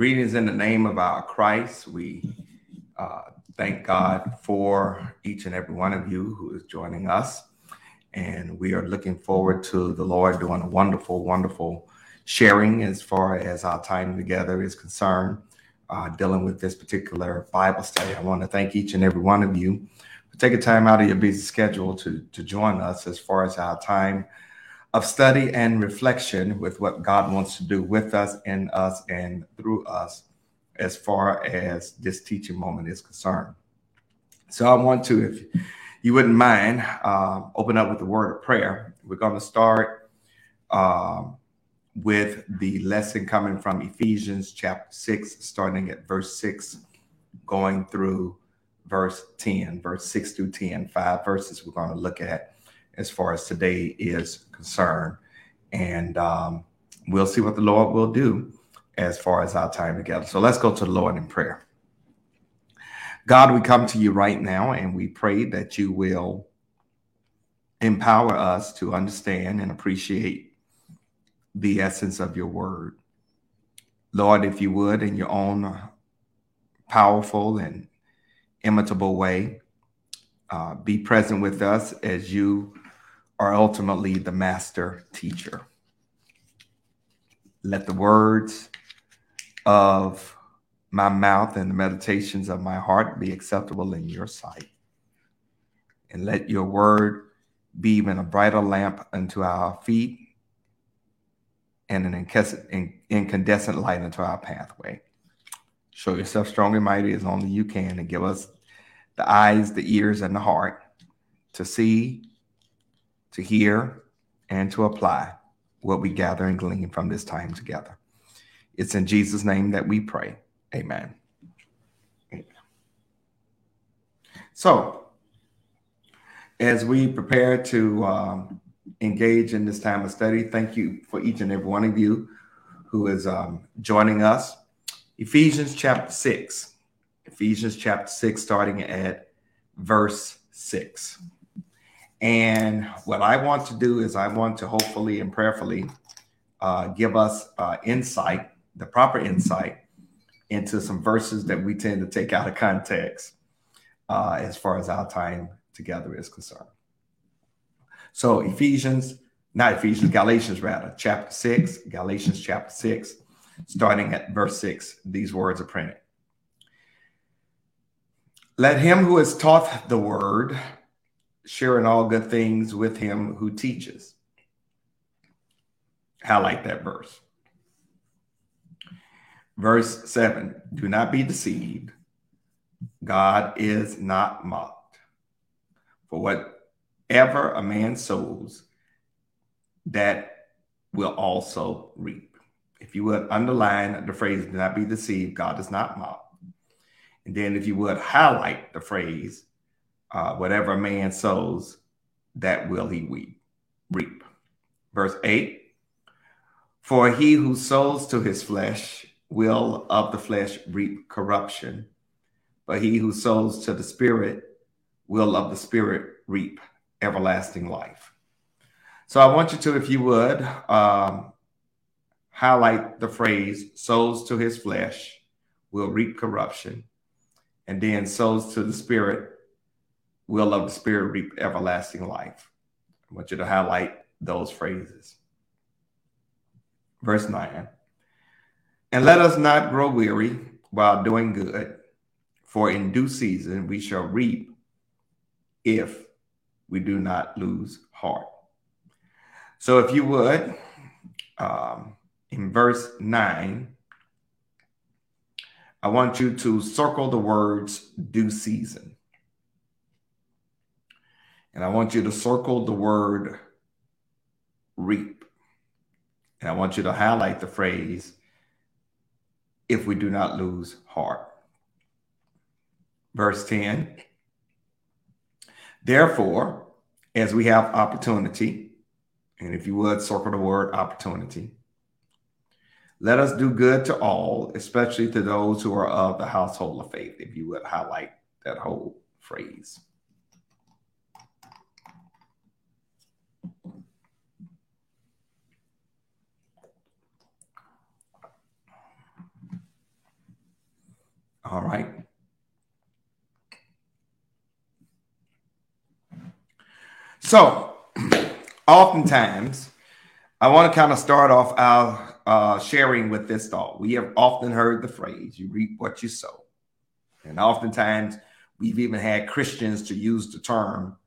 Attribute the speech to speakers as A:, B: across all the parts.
A: Greetings in the name of our Christ. We uh, thank God for each and every one of you who is joining us. And we are looking forward to the Lord doing a wonderful, wonderful sharing as far as our time together is concerned, uh, dealing with this particular Bible study. I want to thank each and every one of you for taking time out of your busy schedule to, to join us as far as our time of study and reflection with what God wants to do with us, in us, and through us as far as this teaching moment is concerned. So I want to, if you wouldn't mind, uh, open up with the word of prayer. We're going to start uh, with the lesson coming from Ephesians chapter 6, starting at verse 6, going through verse 10, verse 6 through 10, five verses we're going to look at as far as today is concerned. And um, we'll see what the Lord will do as far as our time together. So let's go to the Lord in prayer. God, we come to you right now and we pray that you will empower us to understand and appreciate the essence of your word. Lord, if you would, in your own powerful and imitable way, uh, be present with us as you are ultimately the master teacher. Let the words of my mouth and the meditations of my heart be acceptable in your sight. And let your word be even a brighter lamp unto our feet and an incandescent light unto our pathway. Show yourself strong and mighty as only you can and give us the eyes, the ears, and the heart to see to hear, and to apply what we gather and glean from this time together. It's in Jesus' name that we pray. Amen. Amen. So, as we prepare to um, engage in this time of study, thank you for each and every one of you who is um, joining us. Ephesians chapter 6. Ephesians chapter 6, starting at verse 6. And what I want to do is I want to hopefully and prayerfully uh, give us uh, insight, the proper insight into some verses that we tend to take out of context uh, as far as our time together is concerned. So Ephesians, not Ephesians, Galatians rather, chapter 6, Galatians chapter 6, starting at verse 6, these words are printed. Let him who has taught the word sharing all good things with him who teaches. Highlight that verse. Verse 7 Do not be deceived. God is not mocked. For whatever a man sows, that will also reap. If you would underline the phrase, do not be deceived, God is not mocked. And then if you would highlight the phrase, uh, whatever man sows, that will he weep, reap. Verse 8 For he who sows to his flesh will of the flesh reap corruption, but he who sows to the Spirit will of the Spirit reap everlasting life. So I want you to, if you would, um, highlight the phrase sows to his flesh will reap corruption, and then sows to the Spirit will of the Spirit reap everlasting life. I want you to highlight those phrases. Verse 9 And let us not grow weary while doing good, for in due season we shall reap if we do not lose heart. So, if you would, um, in verse 9, I want you to circle the words due season. And I want you to circle the word reap. And I want you to highlight the phrase, if we do not lose heart. Verse 10 Therefore, as we have opportunity, and if you would circle the word opportunity, let us do good to all, especially to those who are of the household of faith, if you would highlight that whole phrase. All right. So, oftentimes, I want to kind of start off our uh, sharing with this thought. We have often heard the phrase, you reap what you sow. And oftentimes, we've even had Christians to use the term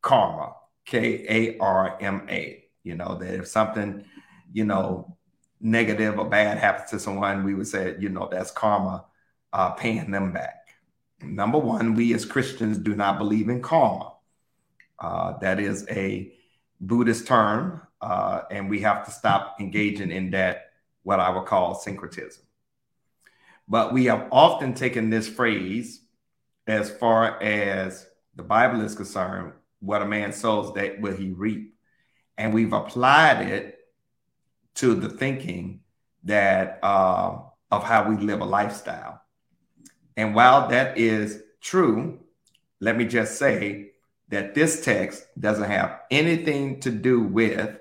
A: karma, K A R M A. You know, that if something, you know, negative or bad happens to someone, we would say, you know, that's karma uh, paying them back. Number one, we as Christians do not believe in karma. Uh, that is a Buddhist term, uh, and we have to stop engaging in that, what I would call syncretism. But we have often taken this phrase as far as the Bible is concerned, what a man sows, that will he reap. And we've applied it to the thinking that uh, of how we live a lifestyle. And while that is true, let me just say that this text doesn't have anything to do with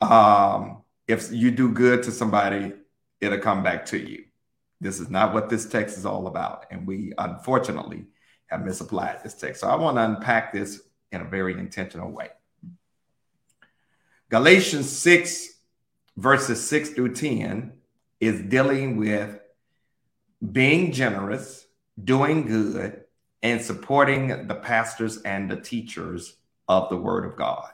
A: um, if you do good to somebody, it'll come back to you. This is not what this text is all about. And we unfortunately have misapplied this text. So I want to unpack this in a very intentional way. Galatians 6, verses 6 through 10, is dealing with being generous, doing good, and supporting the pastors and the teachers of the Word of God.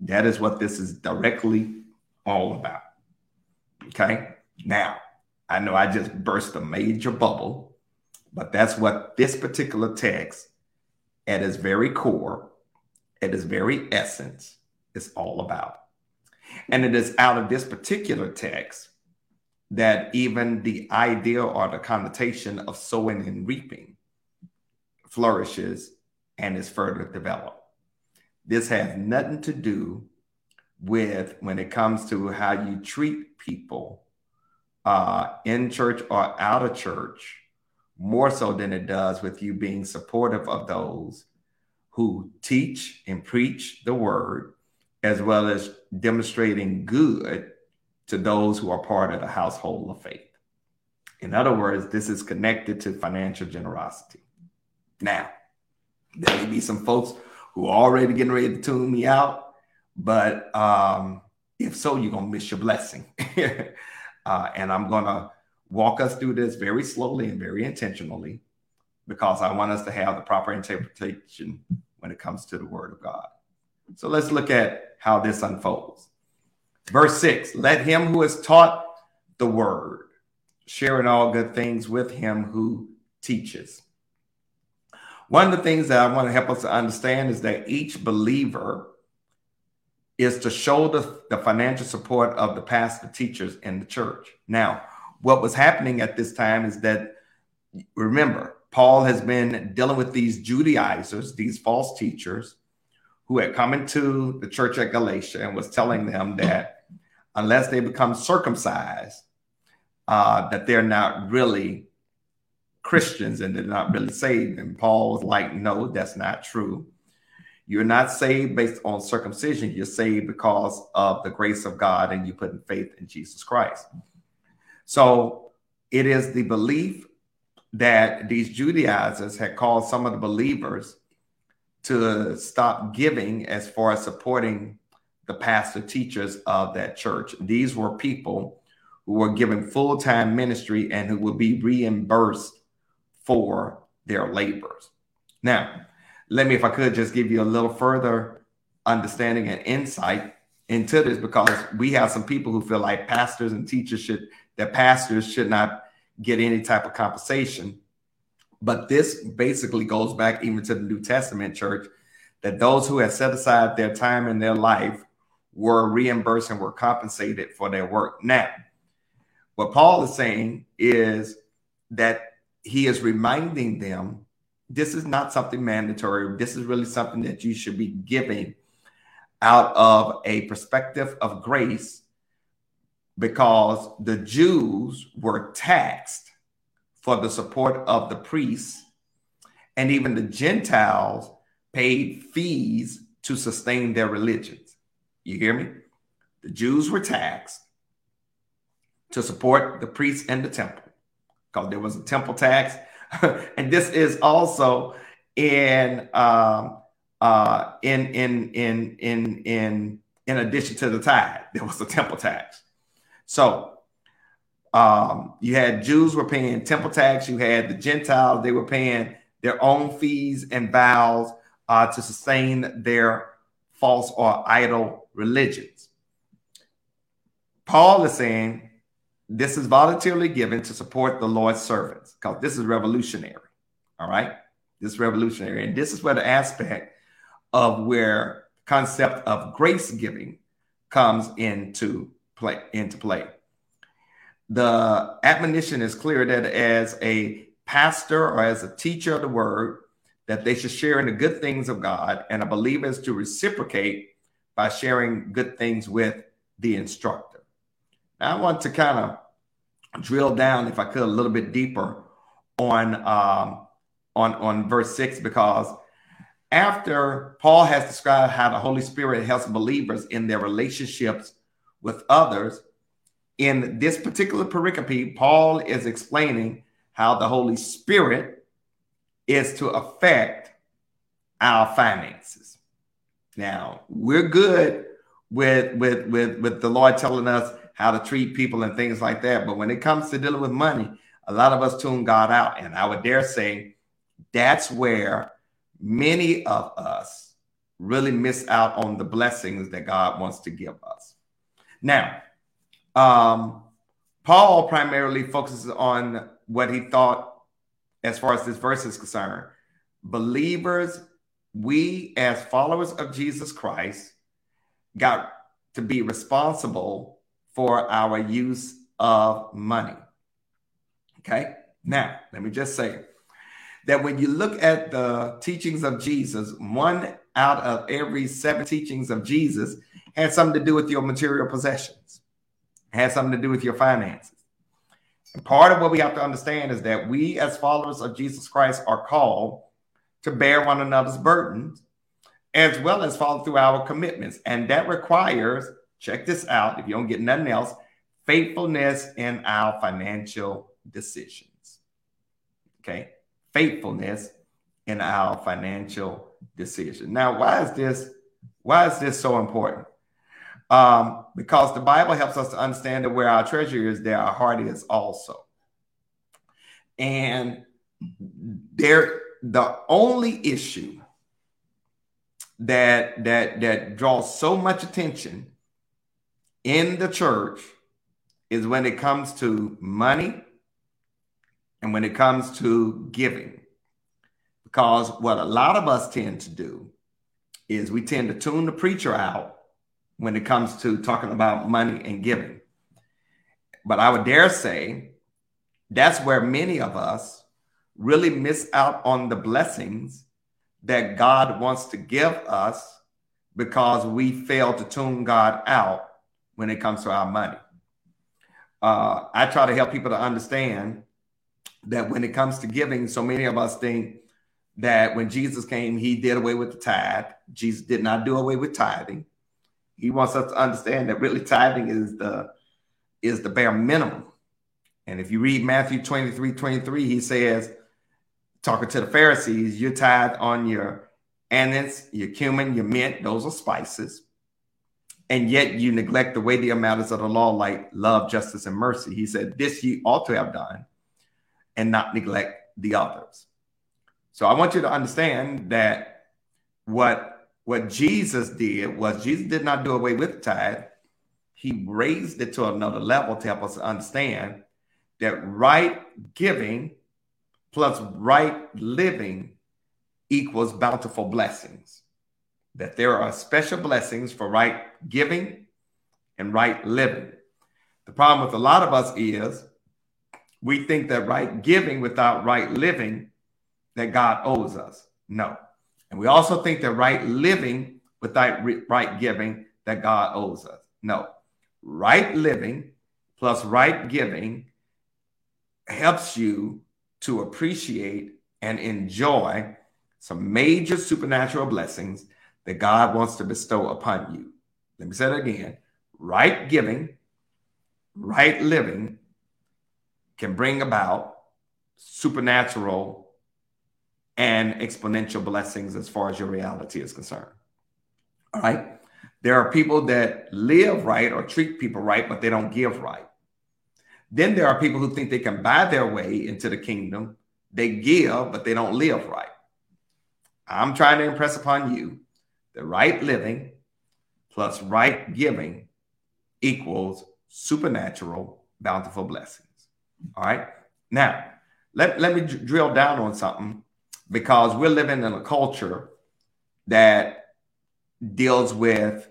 A: That is what this is directly all about. Okay. Now, I know I just burst a major bubble, but that's what this particular text, at its very core, at its very essence, is all about. And it is out of this particular text that even the idea or the connotation of sowing and reaping flourishes and is further developed. This has nothing to do with when it comes to how you treat people uh, in church or out of church, more so than it does with you being supportive of those who teach and preach the word, as well as demonstrating good to those who are part of the household of faith. In other words, this is connected to financial generosity. Now, there may be some folks who are already getting ready to tune me out, but um, if so, you're going to miss your blessing. uh, and I'm going to walk us through this very slowly and very intentionally because I want us to have the proper interpretation when it comes to the word of God. So let's look at how this unfolds. Verse 6 Let him who is taught the word share in all good things with him who teaches. One of the things that I want to help us to understand is that each believer is to show the, the financial support of the pastor teachers in the church. Now, what was happening at this time is that, remember, Paul has been dealing with these Judaizers, these false teachers, who had come into the church at Galatia and was telling them that unless they become circumcised, uh, that they're not really Christians and they're not really saved. And Paul was like, no, that's not true. You're not saved based on circumcision. You're saved because of the grace of God and you put in faith in Jesus Christ. So it is the belief that these Judaizers had called some of the believers to stop giving as far as supporting the pastor teachers of that church. These were people who were given full time ministry and who would be reimbursed for their labors. Now, let me, if I could, just give you a little further understanding and insight into this because we have some people who feel like pastors and teachers should, that pastors should not get any type of compensation but this basically goes back even to the New Testament church that those who had set aside their time in their life were reimbursed and were compensated for their work. Now, what Paul is saying is that he is reminding them this is not something mandatory. This is really something that you should be giving out of a perspective of grace because the Jews were taxed for the support of the priests, and even the Gentiles paid fees to sustain their religions. You hear me? The Jews were taxed to support the priests and the temple, because there was a temple tax. and this is also in um, uh, in in in in in in addition to the tithe, there was a temple tax. So um, you had Jews were paying temple tax. You had the Gentiles; they were paying their own fees and vows uh, to sustain their false or idol religions. Paul is saying this is voluntarily given to support the Lord's servants because this is revolutionary. All right. This is revolutionary. And this is where the aspect of where concept of grace giving comes into play into play. The admonition is clear that as a pastor or as a teacher of the word, that they should share in the good things of God, and a believer is to reciprocate by sharing good things with the instructor. Now, I want to kind of drill down, if I could, a little bit deeper on um, on on verse six because after Paul has described how the Holy Spirit helps believers in their relationships with others, in this particular pericope, Paul is explaining how the Holy Spirit is to affect our finances. Now, we're good with with with with the Lord telling us how to treat people and things like that, but when it comes to dealing with money, a lot of us tune God out, and I would dare say that's where many of us really miss out on the blessings that God wants to give us. Now, um, Paul primarily focuses on what he thought as far as this verse is concerned. Believers, we as followers of Jesus Christ got to be responsible for our use of money. Okay. Now, let me just say that when you look at the teachings of Jesus, one out of every seven teachings of Jesus had something to do with your material possessions, had something to do with your finances. And part of what we have to understand is that we, as followers of Jesus Christ, are called to bear one another's burdens as well as follow through our commitments. And that requires, check this out, if you don't get nothing else, faithfulness in our financial decisions. Okay faithfulness in our financial decision. Now, why is this? Why is this so important? Um, because the Bible helps us to understand that where our treasure is, there our heart is also. And there, the only issue that that that draws so much attention in the church is when it comes to money and when it comes to giving. Because what a lot of us tend to do is we tend to tune the preacher out when it comes to talking about money and giving. But I would dare say that's where many of us really miss out on the blessings that God wants to give us because we fail to tune God out when it comes to our money. Uh, I try to help people to understand that when it comes to giving, so many of us think that when Jesus came, he did away with the tithe. Jesus did not do away with tithing. He wants us to understand that really tithing is the is the bare minimum. And if you read Matthew 23, 23, he says, talking to the Pharisees, you tithe on your anise, your cumin, your mint, those are spices. And yet you neglect the weightier matters of the law, like love, justice, and mercy. He said, This you ought to have done and not neglect the others. So I want you to understand that what what Jesus did was Jesus did not do away with the tithe. He raised it to another level to help us understand that right giving plus right living equals bountiful blessings. That there are special blessings for right giving and right living. The problem with a lot of us is we think that right giving without right living that God owes us. No. And we also think that right living without right giving that God owes us. No. Right living plus right giving helps you to appreciate and enjoy some major supernatural blessings that God wants to bestow upon you. Let me say it again. Right giving, right living can bring about supernatural and exponential blessings as far as your reality is concerned. All right. There are people that live right or treat people right, but they don't give right. Then there are people who think they can buy their way into the kingdom. They give, but they don't live right. I'm trying to impress upon you that right living plus right giving equals supernatural, bountiful blessings. All right. Now, let, let me drill down on something because we're living in a culture that deals with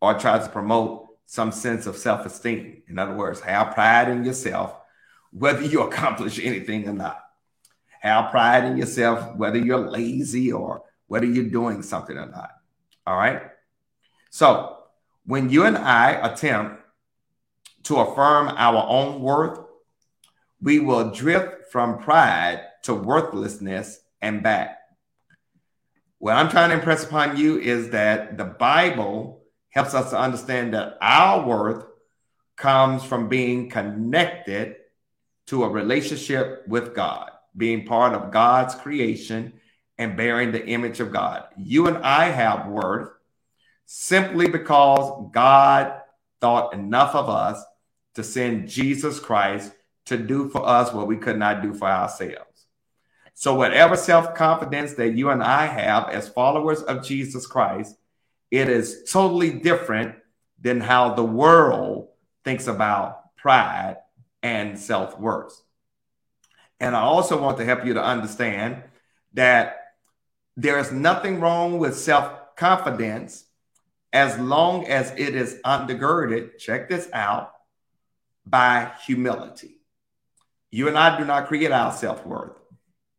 A: or tries to promote some sense of self esteem. In other words, have pride in yourself, whether you accomplish anything or not. Have pride in yourself, whether you're lazy or whether you're doing something or not. All right. So when you and I attempt to affirm our own worth, we will drift from pride to worthlessness and back. What I'm trying to impress upon you is that the Bible helps us to understand that our worth comes from being connected to a relationship with God, being part of God's creation and bearing the image of God. You and I have worth simply because God thought enough of us to send Jesus Christ to do for us what we could not do for ourselves. So, whatever self confidence that you and I have as followers of Jesus Christ, it is totally different than how the world thinks about pride and self worth. And I also want to help you to understand that there is nothing wrong with self confidence as long as it is undergirded, check this out, by humility. You and I do not create our self worth,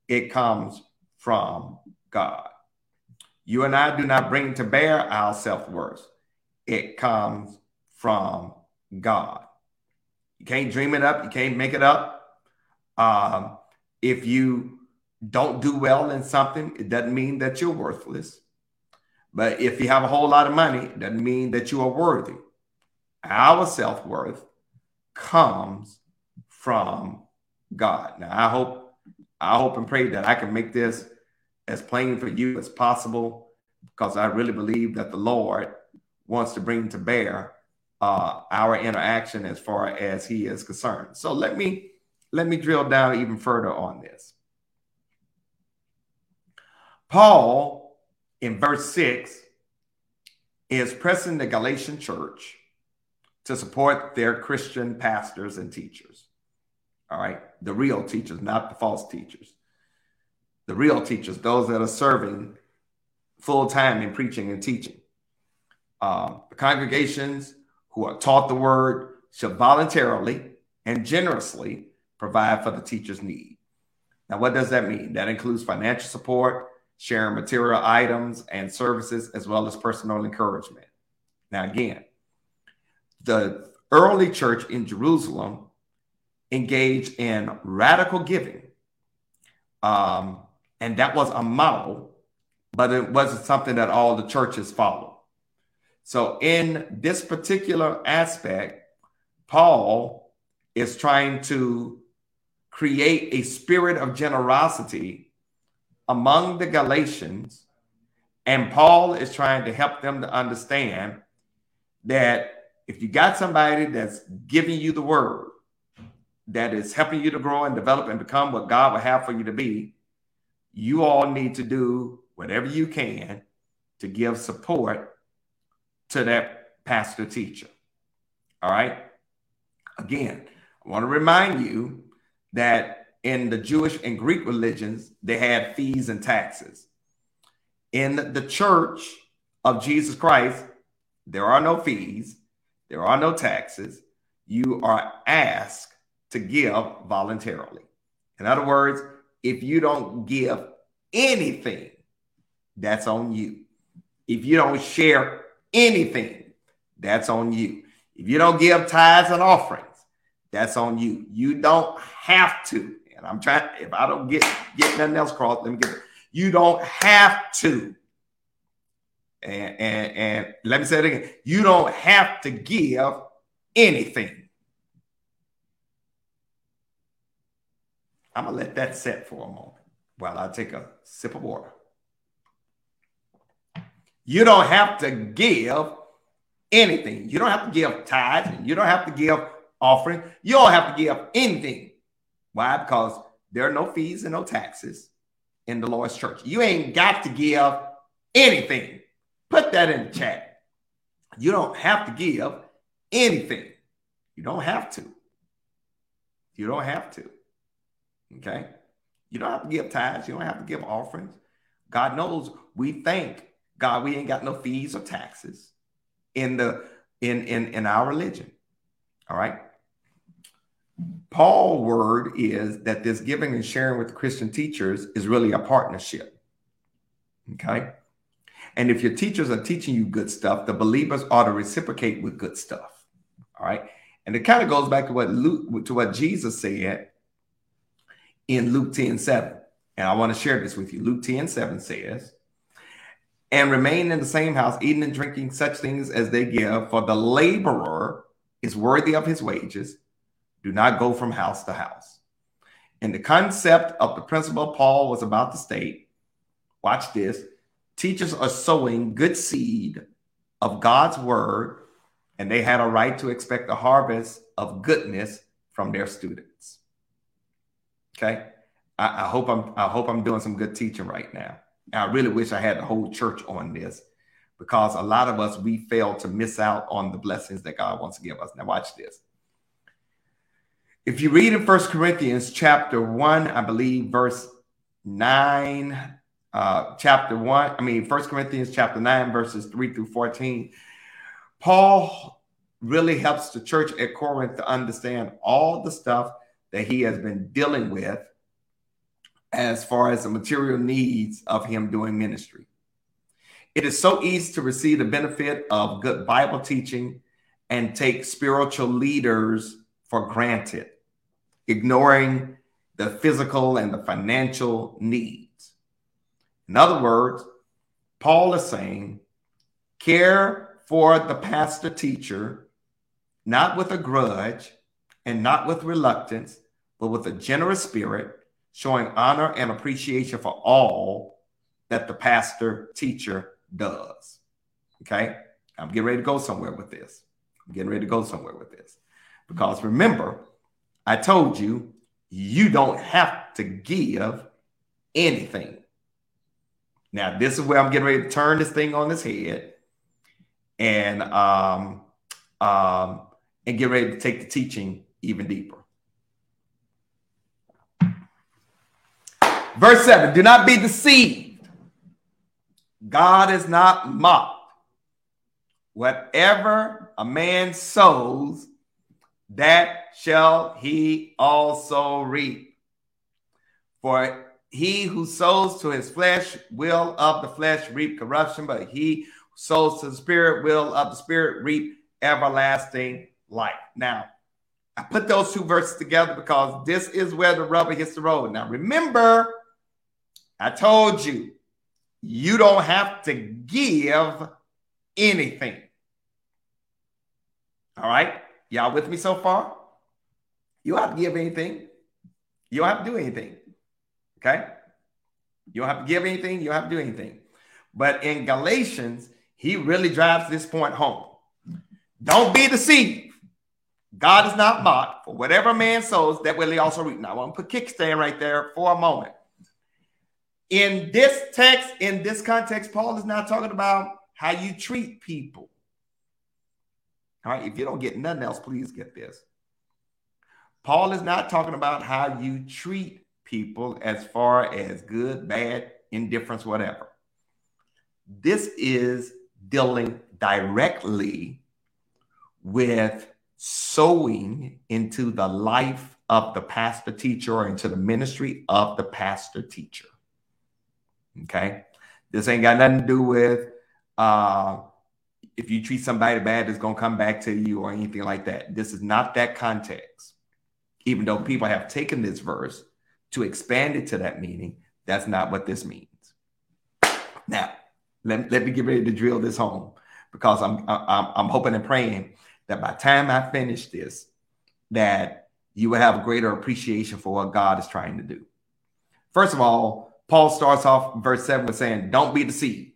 A: it comes from God. You and I do not bring to bear our self worth, it comes from God. You can't dream it up, you can't make it up. Um, if you don't do well in something, it doesn't mean that you're worthless. But if you have a whole lot of money, it doesn't mean that you are worthy. Our self worth comes from God. Now, I hope, I hope and pray that I can make this as plain for you as possible, because I really believe that the Lord wants to bring to bear uh, our interaction as far as He is concerned. So let me let me drill down even further on this. Paul, in verse six, is pressing the Galatian church to support their Christian pastors and teachers. All right, the real teachers, not the false teachers. The real teachers, those that are serving full time in preaching and teaching. Um, the congregations who are taught the word should voluntarily and generously provide for the teacher's need. Now, what does that mean? That includes financial support, sharing material items and services, as well as personal encouragement. Now, again, the early church in Jerusalem engaged in radical giving. Um, and that was a model, but it wasn't something that all the churches followed. So, in this particular aspect, Paul is trying to create a spirit of generosity among the Galatians. And Paul is trying to help them to understand that if you got somebody that's giving you the word, that is helping you to grow and develop and become what God would have for you to be, you all need to do whatever you can to give support to that pastor teacher. All right. Again, I want to remind you that in the Jewish and Greek religions, they had fees and taxes. In the church of Jesus Christ, there are no fees, there are no taxes. You are asked to give voluntarily. In other words, if you don't give anything, that's on you. If you don't share anything, that's on you. If you don't give tithes and offerings, that's on you. You don't have to. And I'm trying, if I don't get get nothing else crossed, let me get it. You don't have to. And, and, and let me say it again. You don't have to give anything. I'm going to let that set for a moment while I take a sip of water. You don't have to give anything. You don't have to give tithes. You don't have to give offering. You don't have to give anything. Why? Because there are no fees and no taxes in the Lord's church. You ain't got to give anything. Put that in the chat. You don't have to give anything. You don't have to. You don't have to. Okay? You don't have to give tithes. You don't have to give offerings. God knows we think, God, we ain't got no fees or taxes in the in in, in our religion. All right. Paul word is that this giving and sharing with Christian teachers is really a partnership. Okay. And if your teachers are teaching you good stuff, the believers ought to reciprocate with good stuff. All right. And it kind of goes back to what Luke to what Jesus said in Luke 10 7. And I want to share this with you. Luke 10 7 says, and remain in the same house, eating and drinking such things as they give, for the laborer is worthy of his wages. Do not go from house to house. And the concept of the principle Paul was about to state watch this teachers are sowing good seed of God's word, and they had a right to expect a harvest of goodness from their students. Okay. I, I hope I'm I hope I'm doing some good teaching right now. I really wish I had the whole church on this because a lot of us we fail to miss out on the blessings that God wants to give us. Now watch this. If you read in First Corinthians chapter 1, I believe verse 9, uh, chapter 1, I mean First Corinthians chapter 9, verses 3 through 14, Paul really helps the church at Corinth to understand all the stuff that he has been dealing with as far as the material needs of him doing ministry. It is so easy to receive the benefit of good Bible teaching and take spiritual leaders for granted ignoring the physical and the financial needs. In other words, Paul is saying, care for the pastor teacher, not with a grudge and not with reluctance, but with a generous spirit, showing honor and appreciation for all that the pastor teacher does. Okay? I'm getting ready to go somewhere with this. I'm getting ready to go somewhere with this. Because remember, I told you, you don't have to give anything. Now, this is where I'm getting ready to turn this thing on its head and um, um, and get ready to take the teaching even deeper. Verse 7 Do not be deceived. God is not mocked. Whatever a man sows, that shall he also reap. For he who sows to his flesh will of the flesh reap corruption, but he who sows to the spirit will of the spirit reap everlasting life. Now, I put those two verses together because this is where the rubber hits the road. Now, remember, I told you, you don't have to give anything. All right? Y'all with me so far? You don't have to give anything. You don't have to do anything. Okay? You don't have to give anything. You don't have to do anything. But in Galatians, he really drives this point home. Don't be deceived. God is not mocked. For whatever man sows, that will he also reap. Now, I want to put kickstand right there for a moment. In this text, in this context, Paul is not talking about how you treat people. All right, if you don't get nothing else, please get this. Paul is not talking about how you treat people as far as good, bad, indifference, whatever. This is dealing directly with sowing into the life of the pastor teacher or into the ministry of the pastor teacher. Okay. This ain't got nothing to do with uh, if you treat somebody bad, it's going to come back to you or anything like that. This is not that context. Even though people have taken this verse to expand it to that meaning, that's not what this means. Now, let, let me get ready to drill this home because I'm, I'm, I'm hoping and praying that by time I finish this, that you will have a greater appreciation for what God is trying to do. First of all, Paul starts off verse 7 with saying, Don't be deceived.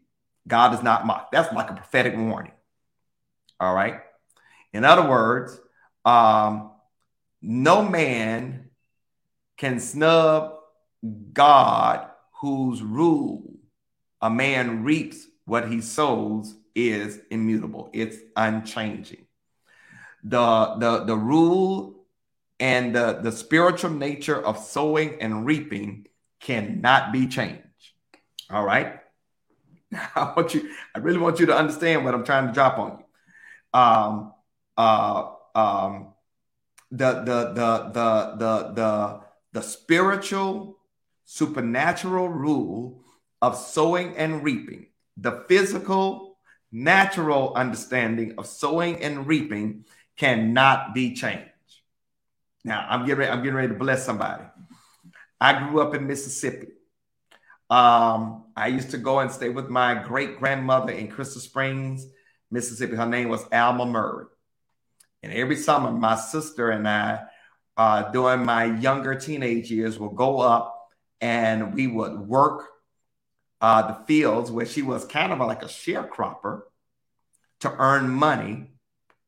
A: God is not mocked. That's like a prophetic warning. All right. In other words, um, no man can snub God whose rule a man reaps what he sows is immutable. It's unchanging. The, the, the rule and the, the spiritual nature of sowing and reaping cannot be changed. All right. I want you, I really want you to understand what I'm trying to drop on you. Um, uh, um, the, the, the, the, the, the, the spiritual, supernatural rule of sowing and reaping, the physical, natural understanding of sowing and reaping cannot be changed. Now, I'm getting ready, I'm getting ready to bless somebody. I grew up in Mississippi. Um, I used to go and stay with my great grandmother in Crystal Springs, Mississippi. Her name was Alma Murray. And every summer, my sister and I, uh, during my younger teenage years, would go up and we would work uh, the fields where she was kind of like a sharecropper to earn money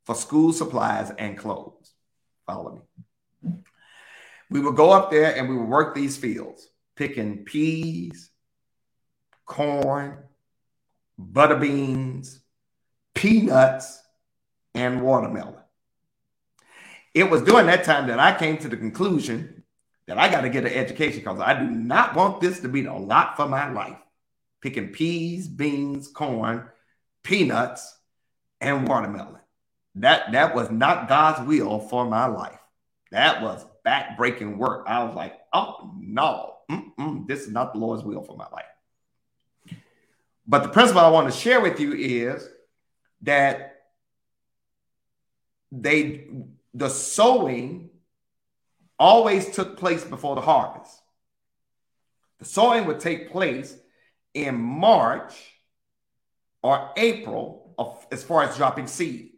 A: for school supplies and clothes. Follow me. We would go up there and we would work these fields, picking peas, corn, butter beans, peanuts, and watermelon. It was during that time that I came to the conclusion that I got to get an education because I do not want this to be a lot for my life. Picking peas, beans, corn, peanuts, and watermelon. That that was not God's will for my life. That was back-breaking work. I was like, oh no, Mm-mm, this is not the Lord's will for my life. But the principle I want to share with you is that they the sowing always took place before the harvest. The sowing would take place in March or April of, as far as dropping seed.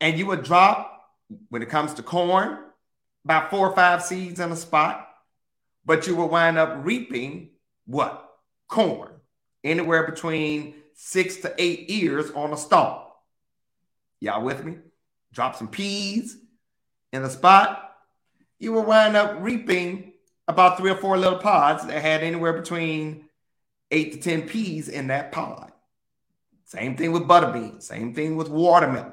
A: And you would drop, when it comes to corn, about four or five seeds in a spot, but you will wind up reaping what? Corn, anywhere between six to eight ears on a stalk. Y'all with me? Drop some peas in the spot, you will wind up reaping about three or four little pods that had anywhere between eight to 10 peas in that pod. Same thing with butter beans, same thing with watermelon.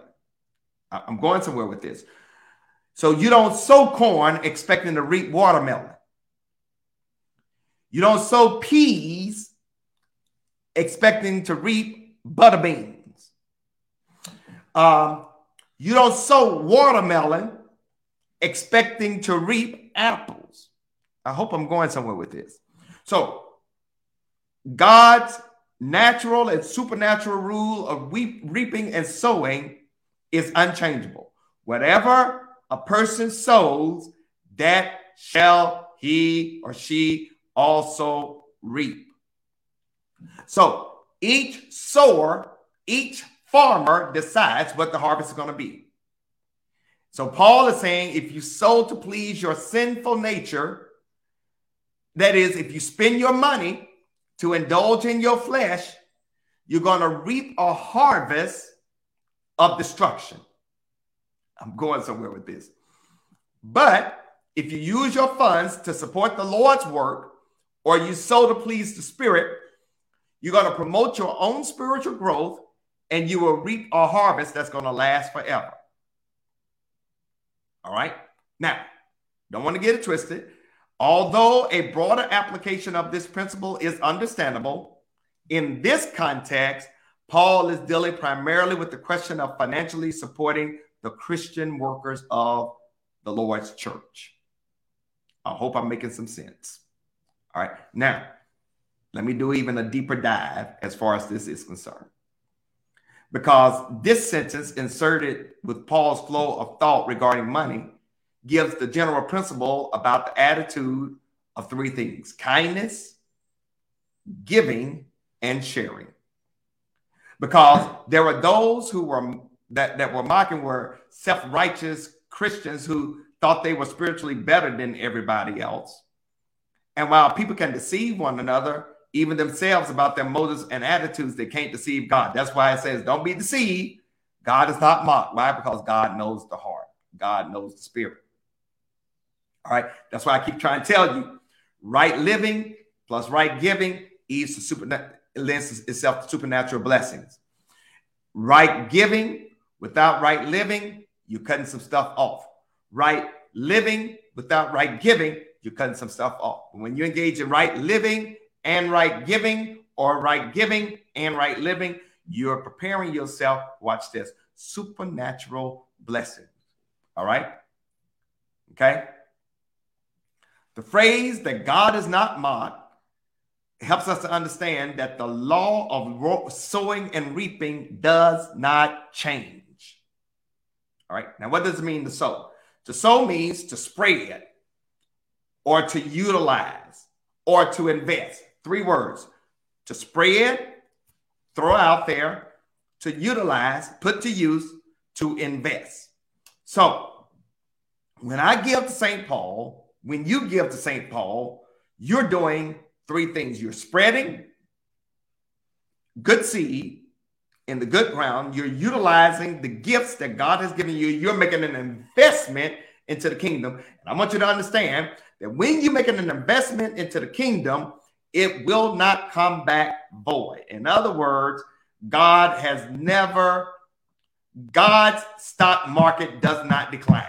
A: I'm going somewhere with this. So you don't sow corn expecting to reap watermelon. You don't sow peas expecting to reap butter beans. Um, you don't sow watermelon expecting to reap apples. I hope I'm going somewhere with this. So, God's natural and supernatural rule of reaping and sowing is unchangeable. Whatever a person sows, that shall he or she also reap. So each sower, each farmer decides what the harvest is going to be. So Paul is saying if you sow to please your sinful nature, that is, if you spend your money to indulge in your flesh, you're going to reap a harvest of destruction. I'm going somewhere with this. But if you use your funds to support the Lord's work or you sow to please the Spirit, you're going to promote your own spiritual growth and you will reap a harvest that's going to last forever. All right. Now, don't want to get it twisted. Although a broader application of this principle is understandable, in this context, Paul is dealing primarily with the question of financially supporting the Christian workers of the Lord's church. I hope I'm making some sense. All right. Now, let me do even a deeper dive as far as this is concerned. Because this sentence, inserted with Paul's flow of thought regarding money, gives the general principle about the attitude of three things kindness, giving, and sharing. Because there are those who were that, that were mocking were self-righteous Christians who thought they were spiritually better than everybody else. And while people can deceive one another, even themselves about their motives and attitudes, they can't deceive God. That's why it says, don't be deceived. God is not mocked. Why? Because God knows the heart, God knows the spirit. All right. That's why I keep trying to tell you right living plus right giving is super, lends itself to supernatural blessings. Right giving without right living, you're cutting some stuff off. Right living without right giving, you're cutting some stuff off. When you engage in right living and right giving, or right giving and right living, you're preparing yourself. Watch this supernatural blessings. All right. Okay. The phrase that God is not mocked helps us to understand that the law of sowing and reaping does not change. All right. Now, what does it mean to sow? To sow means to spread or to utilize or to invest. Three words to spread, throw out there, to utilize, put to use, to invest. So, when I give to St. Paul, when you give to St. Paul, you're doing three things you're spreading good seed in the good ground, you're utilizing the gifts that God has given you, you're making an investment into the kingdom. And I want you to understand that when you're making an investment into the kingdom, it will not come back void. In other words, God has never, God's stock market does not decline.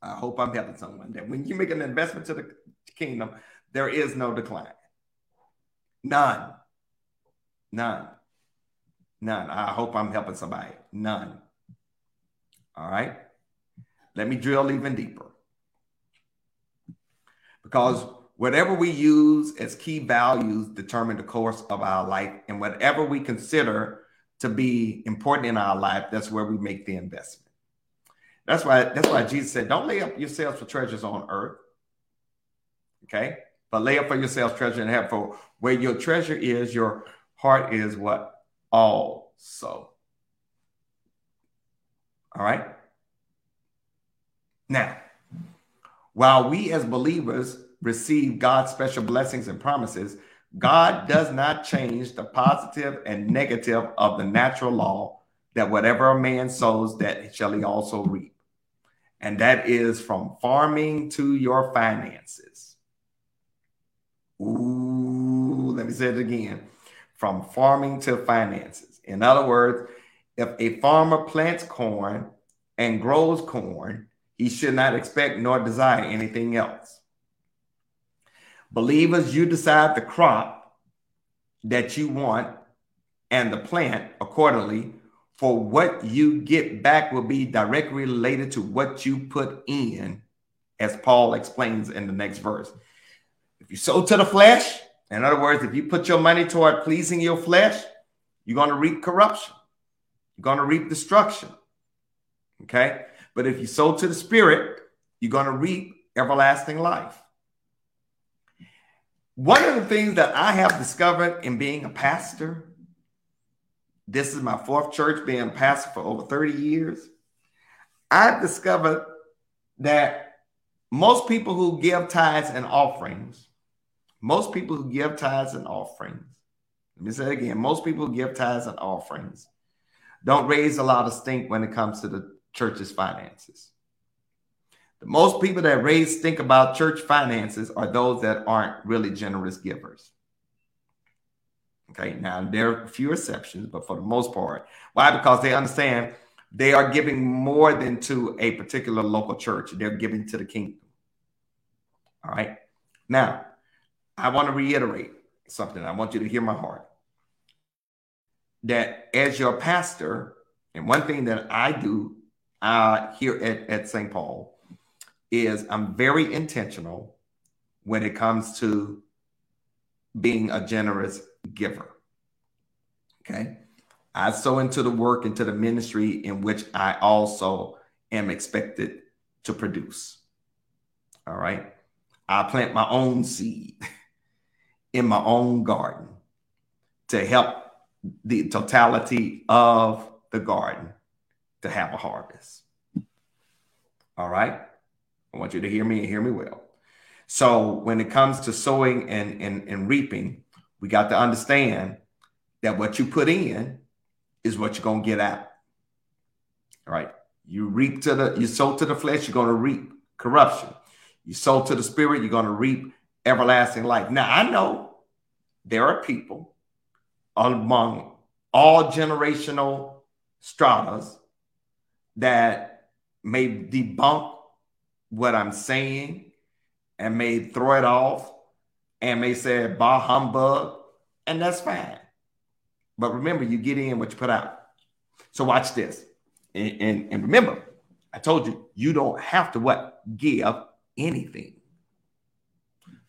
A: I hope I'm helping someone that when you make an investment to the kingdom, there is no decline. None. None. None. I hope I'm helping somebody. None. All right. Let me drill even deeper. Because whatever we use as key values determine the course of our life, and whatever we consider to be important in our life, that's where we make the investment. That's why that's why Jesus said, "Don't lay up yourselves for treasures on earth." Okay, but lay up for yourselves treasure in heaven. For where your treasure is, your heart is what also. All right. Now, while we as believers receive God's special blessings and promises, God does not change the positive and negative of the natural law that whatever a man sows, that shall he also reap and that is from farming to your finances. Ooh, let me say it again from farming to finances. In other words, if a farmer plants corn and grows corn, he should not expect nor desire anything else. Believers, you decide the crop that you want and the plant accordingly for what you get back will be directly related to what you put in, as Paul explains in the next verse. If you sow to the flesh, in other words, if you put your money toward pleasing your flesh, you're going to reap corruption. You're going to reap destruction. Okay? But if you sow to the spirit, you're going to reap everlasting life. One of the things that I have discovered in being a pastor this is my fourth church being pastor for over 30 years. I've discovered that most people who give tithes and offerings, most people who give tithes and offerings, let me say it again, most people who give tithes and offerings don't raise a lot of stink when it comes to the church's finances. The most people that raise stink about church finances are those that aren't really generous givers. Okay, now there are a few exceptions, but for the most part, why? Because they understand they are giving more than to a particular local church, they're giving to the kingdom. All right, now I want to reiterate something. I want you to hear my heart that as your pastor, and one thing that I do uh, here at, at St. Paul is I'm very intentional when it comes to being a generous giver. Okay. I sow into the work, into the ministry in which I also am expected to produce. All right. I plant my own seed in my own garden to help the totality of the garden to have a harvest. All right. I want you to hear me and hear me well. So when it comes to sowing and, and, and reaping, we got to understand that what you put in is what you're going to get out. All right. You reap to the, you sow to the flesh, you're going to reap corruption. You sow to the spirit, you're going to reap everlasting life. Now, I know there are people among all generational stratas that may debunk what I'm saying and may throw it off and may say bah humbug, and that's fine. But remember, you get in what you put out. So watch this. And, and, and remember, I told you, you don't have to what? Give anything.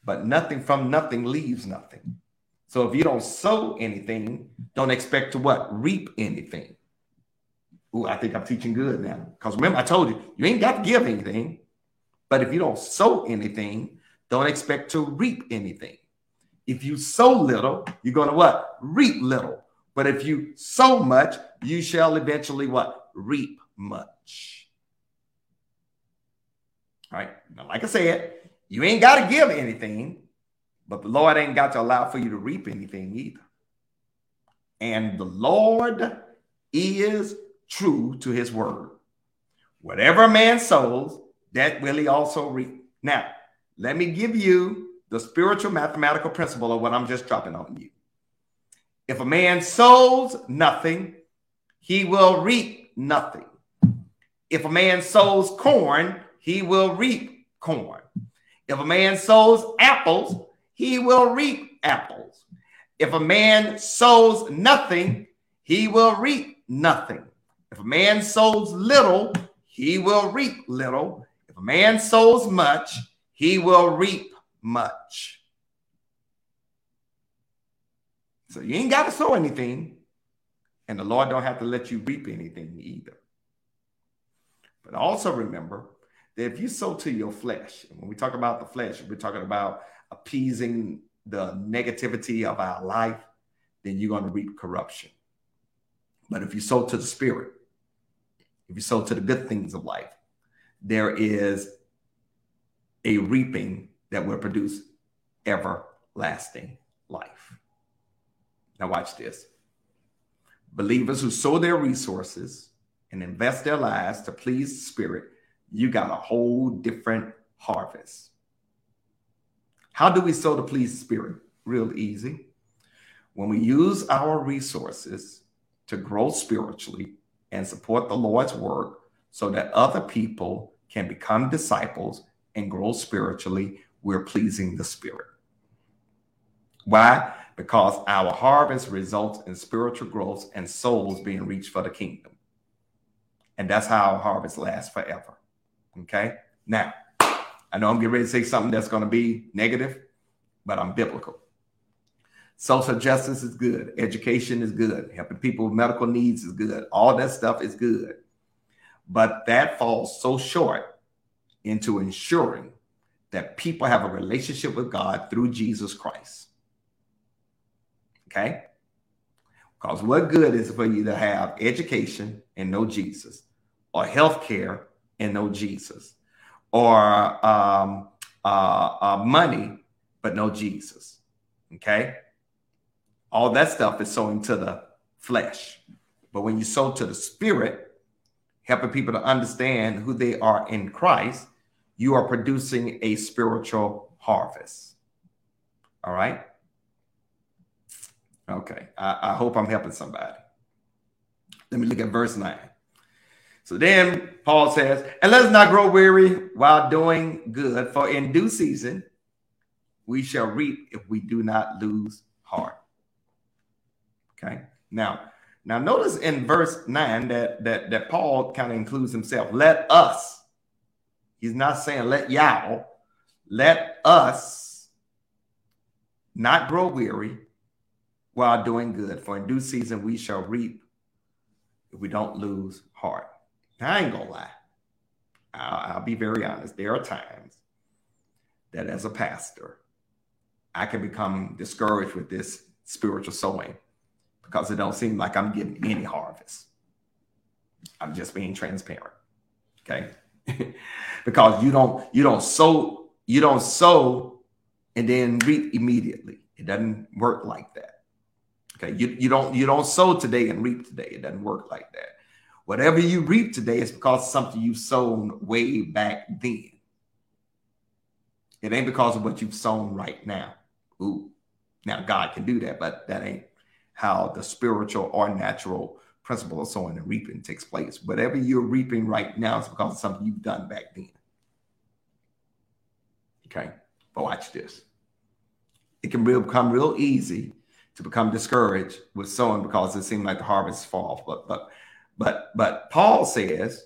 A: But nothing from nothing leaves nothing. So if you don't sow anything, don't expect to what? Reap anything. Ooh, I think I'm teaching good now. Because remember, I told you, you ain't got to give anything. But if you don't sow anything, don't expect to reap anything. If you sow little, you're going to what? Reap little. But if you sow much, you shall eventually what? Reap much. All right. Now, like I said, you ain't got to give anything, but the Lord ain't got to allow for you to reap anything either. And the Lord is true to his word. Whatever a man sows, that will he also reap. Now, let me give you the spiritual mathematical principle of what I'm just dropping on you. If a man sows nothing, he will reap nothing. If a man sows corn, he will reap corn. If a man sows apples, he will reap apples. If a man sows nothing, he will reap nothing. If a man sows little, he will reap little. If a man sows much, he will reap much. So you ain't got to sow anything, and the Lord don't have to let you reap anything either. But also remember that if you sow to your flesh, and when we talk about the flesh, we're talking about appeasing the negativity of our life, then you're going to reap corruption. But if you sow to the spirit, if you sow to the good things of life, there is a reaping that will produce everlasting life. Now, watch this. Believers who sow their resources and invest their lives to please the Spirit, you got a whole different harvest. How do we sow to please the Spirit? Real easy. When we use our resources to grow spiritually and support the Lord's work so that other people can become disciples and grow spiritually, we're pleasing the Spirit. Why? Because our harvest results in spiritual growth and souls being reached for the kingdom. And that's how our harvest lasts forever. Okay. Now, I know I'm getting ready to say something that's going to be negative, but I'm biblical. Social justice is good. Education is good. Helping people with medical needs is good. All that stuff is good. But that falls so short into ensuring that people have a relationship with God through Jesus Christ. Okay? Because what good is it for you to have education and no Jesus, or health care and no Jesus, or um, uh, uh, money but no Jesus? Okay? All that stuff is sowing to the flesh. But when you sow to the spirit, helping people to understand who they are in Christ, you are producing a spiritual harvest. All right. Okay. I, I hope I'm helping somebody. Let me look at verse 9. So then Paul says, And let us not grow weary while doing good, for in due season we shall reap if we do not lose heart. Okay. Now, now, notice in verse 9 that that, that Paul kind of includes himself. Let us. He's not saying let y'all. Let us not grow weary while doing good, for in due season we shall reap if we don't lose heart. I ain't gonna lie. I'll, I'll be very honest. There are times that as a pastor, I can become discouraged with this spiritual sowing because it don't seem like I'm getting any harvest. I'm just being transparent. Okay. because you don't you don't sow you don't sow and then reap immediately. It doesn't work like that. Okay, you, you don't you don't sow today and reap today. It doesn't work like that. Whatever you reap today is because of something you've sown way back then. It ain't because of what you've sown right now. Ooh, now God can do that, but that ain't how the spiritual or natural principle of sowing and reaping takes place. Whatever you're reaping right now is because of something you've done back then. Okay, but watch this. It can become real easy to become discouraged with sowing because it seems like the harvest falls. But but but but Paul says,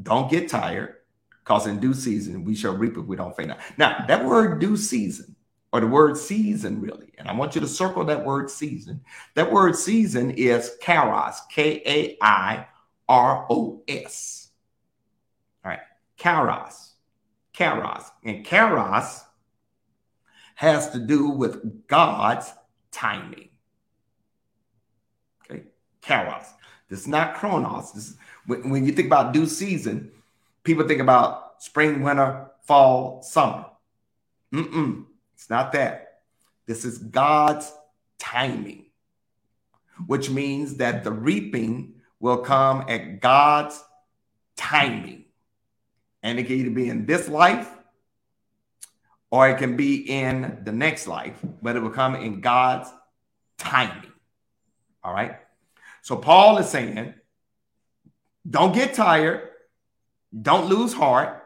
A: don't get tired, because in due season we shall reap if we don't faint. Now that word due season or the word season really, and I want you to circle that word season. That word season is kairos, K A I R O S. All right, kairos, kairos, and kairos has to do with God's timing. Okay, kairos. This is not chronos. This is, when, when you think about due season, people think about spring, winter, fall, summer. Mm-mm, it's not that. This is God's timing, which means that the reaping will come at God's timing. And it can either be in this life or it can be in the next life, but it will come in God's timing. All right. So Paul is saying, don't get tired, don't lose heart,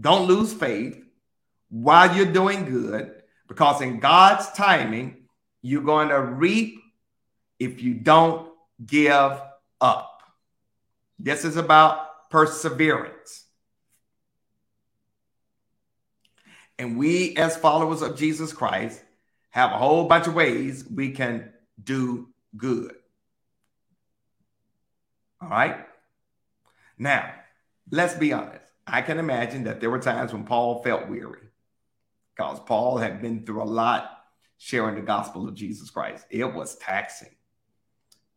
A: don't lose faith while you're doing good, because in God's timing, you're going to reap if you don't give up. This is about perseverance. And we, as followers of Jesus Christ, have a whole bunch of ways we can do good. All right. Now, let's be honest. I can imagine that there were times when Paul felt weary because Paul had been through a lot sharing the gospel of Jesus Christ. It was taxing.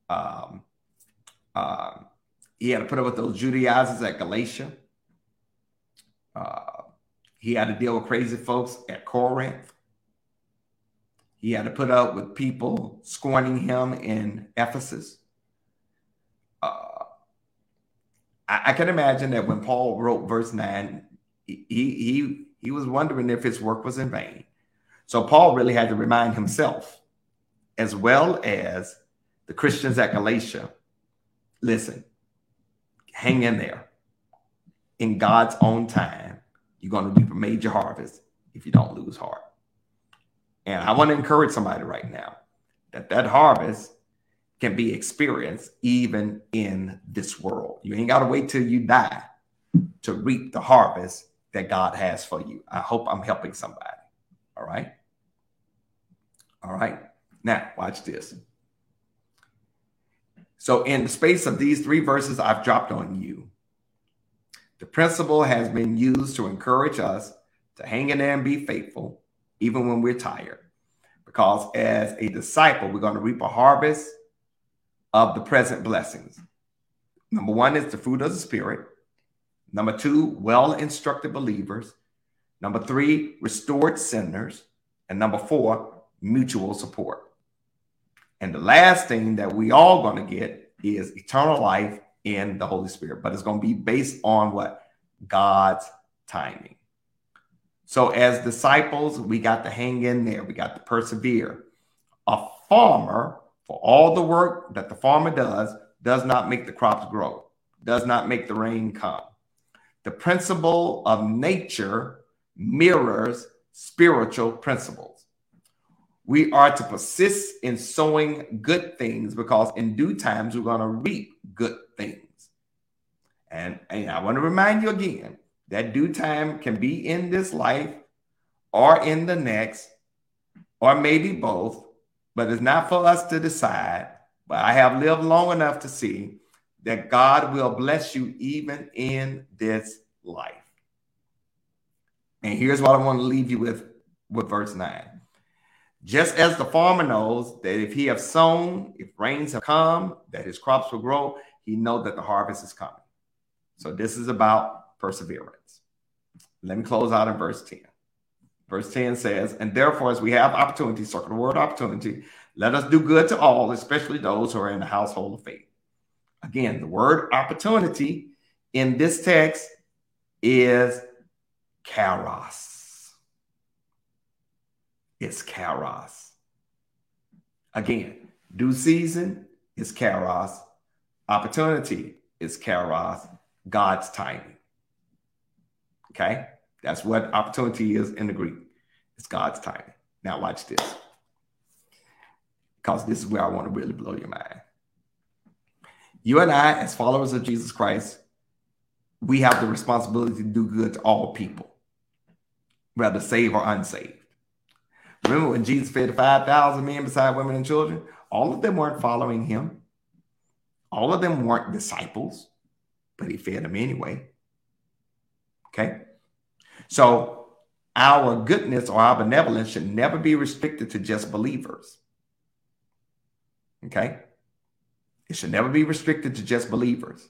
A: Um, uh, he had to put up with those Judaizers at Galatia. Uh, he had to deal with crazy folks at Corinth. He had to put up with people scorning him in Ephesus. I, I can imagine that when Paul wrote verse 9, he, he, he was wondering if his work was in vain. So Paul really had to remind himself, as well as the Christians at Galatia, listen, hang in there. In God's own time, you're going to reap a major harvest if you don't lose heart. And I want to encourage somebody right now that that harvest can be experienced even in this world. You ain't got to wait till you die to reap the harvest that God has for you. I hope I'm helping somebody. All right. All right. Now, watch this. So, in the space of these three verses I've dropped on you, the principle has been used to encourage us to hang in there and be faithful, even when we're tired. Because as a disciple, we're going to reap a harvest of the present blessings. Number one is the fruit of the Spirit. Number two, well instructed believers. Number three, restored sinners. And number four, mutual support. And the last thing that we all going to get is eternal life in the Holy Spirit, but it's going to be based on what? God's timing. So, as disciples, we got to hang in there, we got to persevere. A farmer for all the work that the farmer does, does not make the crops grow, does not make the rain come. The principle of nature mirrors spiritual principles. We are to persist in sowing good things because in due times we're going to reap good things. And, and I want to remind you again that due time can be in this life or in the next, or maybe both but it's not for us to decide. But I have lived long enough to see that God will bless you even in this life. And here's what I want to leave you with with verse 9. Just as the farmer knows that if he have sown, if rains have come, that his crops will grow, he know that the harvest is coming. So this is about perseverance. Let me close out in verse 10. Verse 10 says, And therefore, as we have opportunity, circle the word opportunity, let us do good to all, especially those who are in the household of faith. Again, the word opportunity in this text is kairos. It's kairos. Again, due season is kairos. Opportunity is kairos. God's timing. Okay? That's what opportunity is in the Greek. It's God's timing. Now watch this. Because this is where I want to really blow your mind. You and I, as followers of Jesus Christ, we have the responsibility to do good to all people, whether saved or unsaved. Remember when Jesus fed 5,000 men beside women and children? All of them weren't following him. All of them weren't disciples, but he fed them anyway. Okay? So our goodness or our benevolence should never be restricted to just believers. Okay? It should never be restricted to just believers.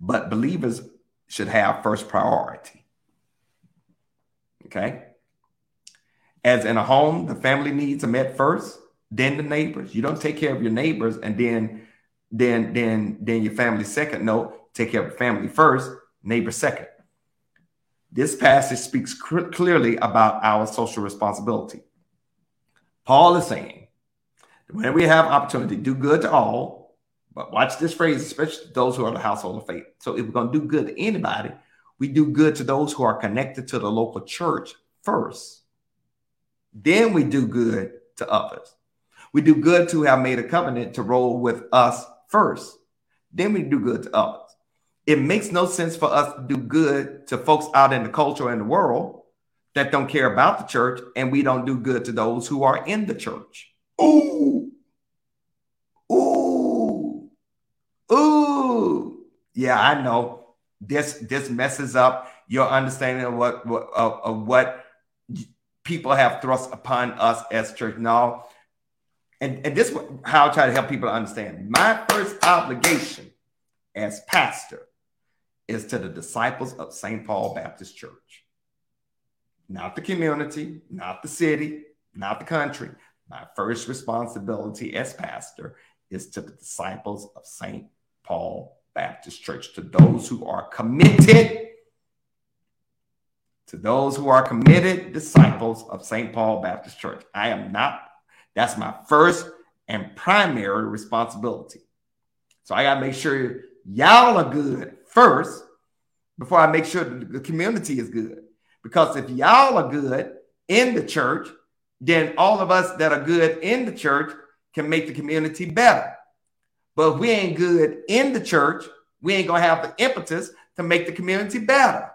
A: But believers should have first priority. Okay? As in a home, the family needs are met first, then the neighbors. You don't take care of your neighbors and then then then then your family second. No, take care of family first, neighbor second. This passage speaks cr- clearly about our social responsibility. Paul is saying, when we have opportunity, do good to all, but watch this phrase, especially those who are the household of faith. So if we're going to do good to anybody, we do good to those who are connected to the local church first. Then we do good to others. We do good to have made a covenant to roll with us first. Then we do good to others. It makes no sense for us to do good to folks out in the culture and the world that don't care about the church, and we don't do good to those who are in the church. Ooh, ooh, ooh. Yeah, I know this. This messes up your understanding of what, what of, of what people have thrust upon us as church. Now, and, and this is how I try to help people understand. My first obligation as pastor is to the disciples of St. Paul Baptist Church. Not the community, not the city, not the country. My first responsibility as pastor is to the disciples of St. Paul Baptist Church, to those who are committed to those who are committed disciples of St. Paul Baptist Church. I am not, that's my first and primary responsibility. So I got to make sure y'all are good first before I make sure the community is good. Because if y'all are good in the church, then all of us that are good in the church can make the community better. But if we ain't good in the church, we ain't to have the impetus to make the community better.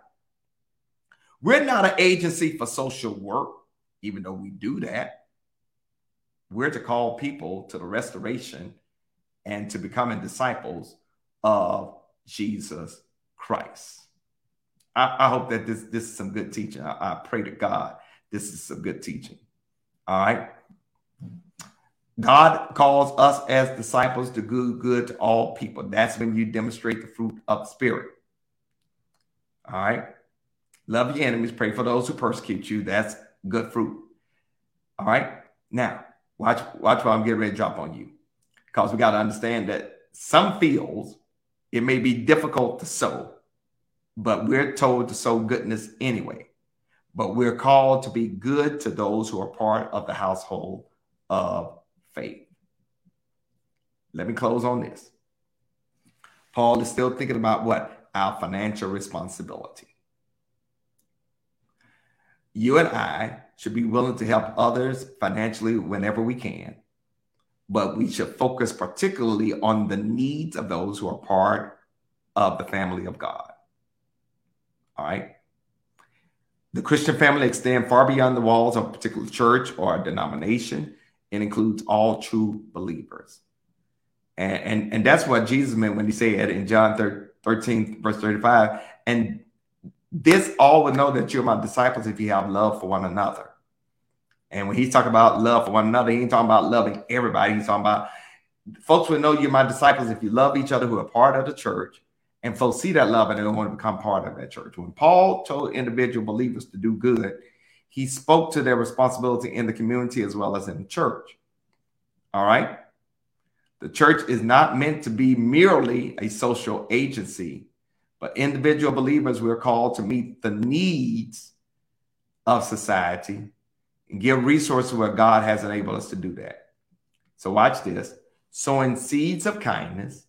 A: We're not an agency for social work, even though we do that. We're to call people to the restoration and to becoming disciples of Jesus Christ. I, I hope that this, this is some good teaching. I, I pray to God this is some good teaching. All right. God calls us as disciples to do good to all people. That's when you demonstrate the fruit of the Spirit. All right. Love your enemies. Pray for those who persecute you. That's good fruit. All right. Now, watch, watch what I'm getting ready to drop on you. Because we got to understand that some fields, it may be difficult to sow, but we're told to sow goodness anyway. But we're called to be good to those who are part of the household of faith. Let me close on this. Paul is still thinking about what? Our financial responsibility you and I should be willing to help others financially whenever we can, but we should focus particularly on the needs of those who are part of the family of God. All right. The Christian family extends far beyond the walls of a particular church or denomination and includes all true believers. And, and, and that's what Jesus meant when he said in John 13, verse 35, and this all would know that you're my disciples if you have love for one another. And when he's talking about love for one another, he ain't talking about loving everybody. He's talking about folks will know you're my disciples if you love each other who are part of the church and folks see that love and they don't want to become part of that church. When Paul told individual believers to do good, he spoke to their responsibility in the community as well as in the church. All right. The church is not meant to be merely a social agency, but individual believers, we're called to meet the needs of society give resources where God has enabled us to do that. So, watch this sowing seeds of kindness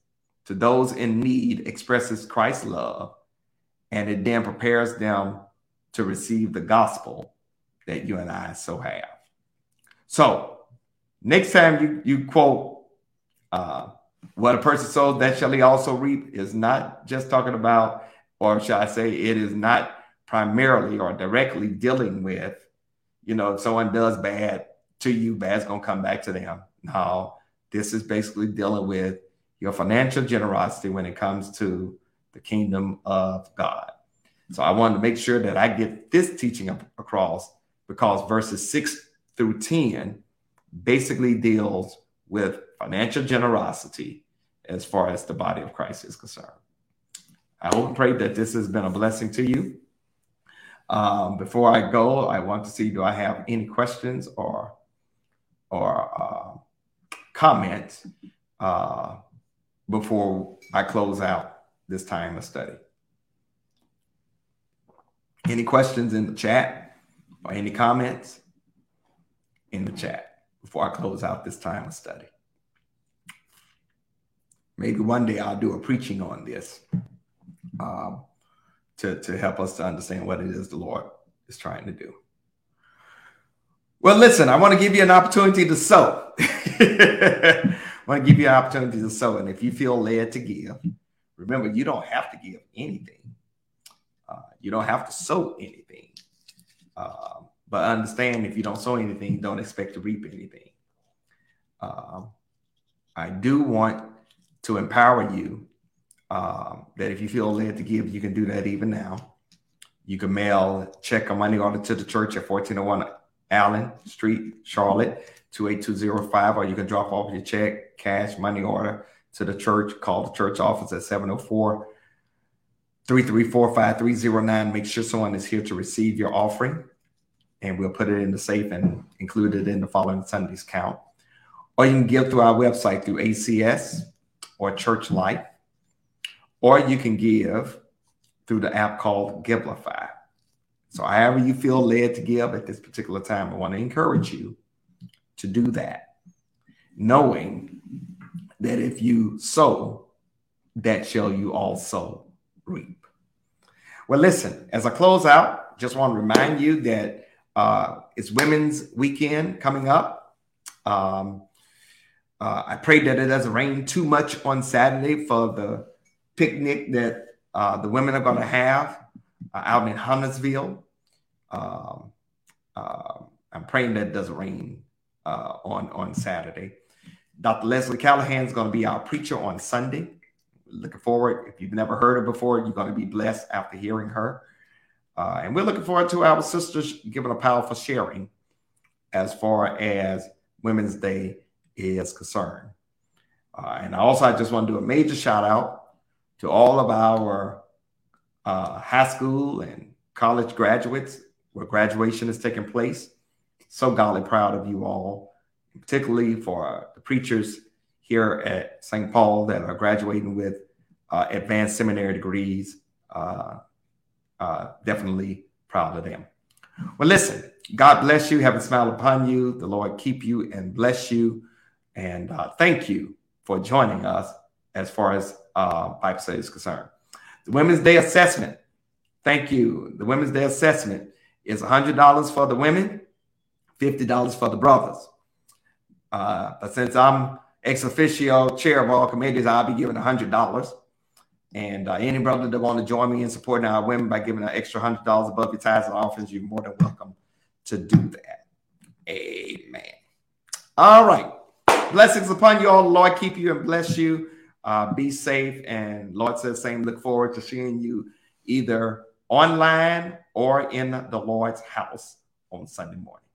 A: to those in need expresses Christ's love, and it then prepares them to receive the gospel that you and I so have. So, next time you, you quote, uh, what a person sows, that shall he also reap, is not just talking about, or shall I say, it is not primarily or directly dealing with, you know, if someone does bad to you, bad's gonna come back to them. No, this is basically dealing with your financial generosity when it comes to the kingdom of God. So I wanted to make sure that I get this teaching across because verses 6 through 10 basically deals with financial generosity as far as the body of Christ is concerned. I hope and pray that this has been a blessing to you. Um, before I go, I want to see do I have any questions or or uh, comments uh, before I close out this time of study. Any questions in the chat or any comments in the chat before I close out this time of study? Maybe one day I'll do a preaching on this um, to, to help us to understand what it is the Lord is trying to do. Well, listen, I want to give you an opportunity to sow. I want to give you an opportunity to sow. And if you feel led to give, remember, you don't have to give anything. Uh, you don't have to sow anything. Uh, but understand if you don't sow anything, don't expect to reap anything. Uh, I do want to empower you um, that if you feel led to give, you can do that even now. You can mail check or money order to the church at 1401 Allen Street, Charlotte, 28205, or you can drop off your check, cash, money order to the church. Call the church office at 704 334 5309. Make sure someone is here to receive your offering, and we'll put it in the safe and include it in the following Sunday's count. Or you can give through our website through ACS or Church Life, or you can give through the app called Givelify. So, however you feel led to give at this particular time, I want to encourage you to do that, knowing that if you sow, that shall you also reap. Well, listen, as I close out, just want to remind you that uh, it's Women's Weekend coming up. Um, uh, I pray that it doesn't rain too much on Saturday for the picnic that uh, the women are going to have uh, out in Huntersville. Um, uh, I'm praying that it doesn't rain uh, on on Saturday. Dr. Leslie Callahan is going to be our preacher on Sunday. Looking forward. If you've never heard her before, you're going to be blessed after hearing her. Uh, and we're looking forward to our sisters giving a powerful sharing as far as Women's Day is concerned. Uh, and also, I just want to do a major shout out to all of our uh, high school and college graduates where graduation is taking place. So godly proud of you all, particularly for the preachers here at St. Paul that are graduating with uh, advanced seminary degrees. Uh, uh, definitely proud of them. Well, listen, God bless you. Have a smile upon you. The Lord keep you and bless you. And uh, thank you for joining us as far as uh, Bible study is concerned. The Women's Day assessment. Thank you. The Women's Day assessment is $100 for the women, $50 for the brothers. Uh, but since I'm ex officio chair of all committees, I'll be giving $100. And uh, any brother that want to join me in supporting our women by giving an extra $100 above your tithes and offerings, you're more than welcome to do that. Amen. All right. Blessings upon you all. Lord keep you and bless you. Uh, be safe. And Lord says, same. Look forward to seeing you either online or in the Lord's house on Sunday morning.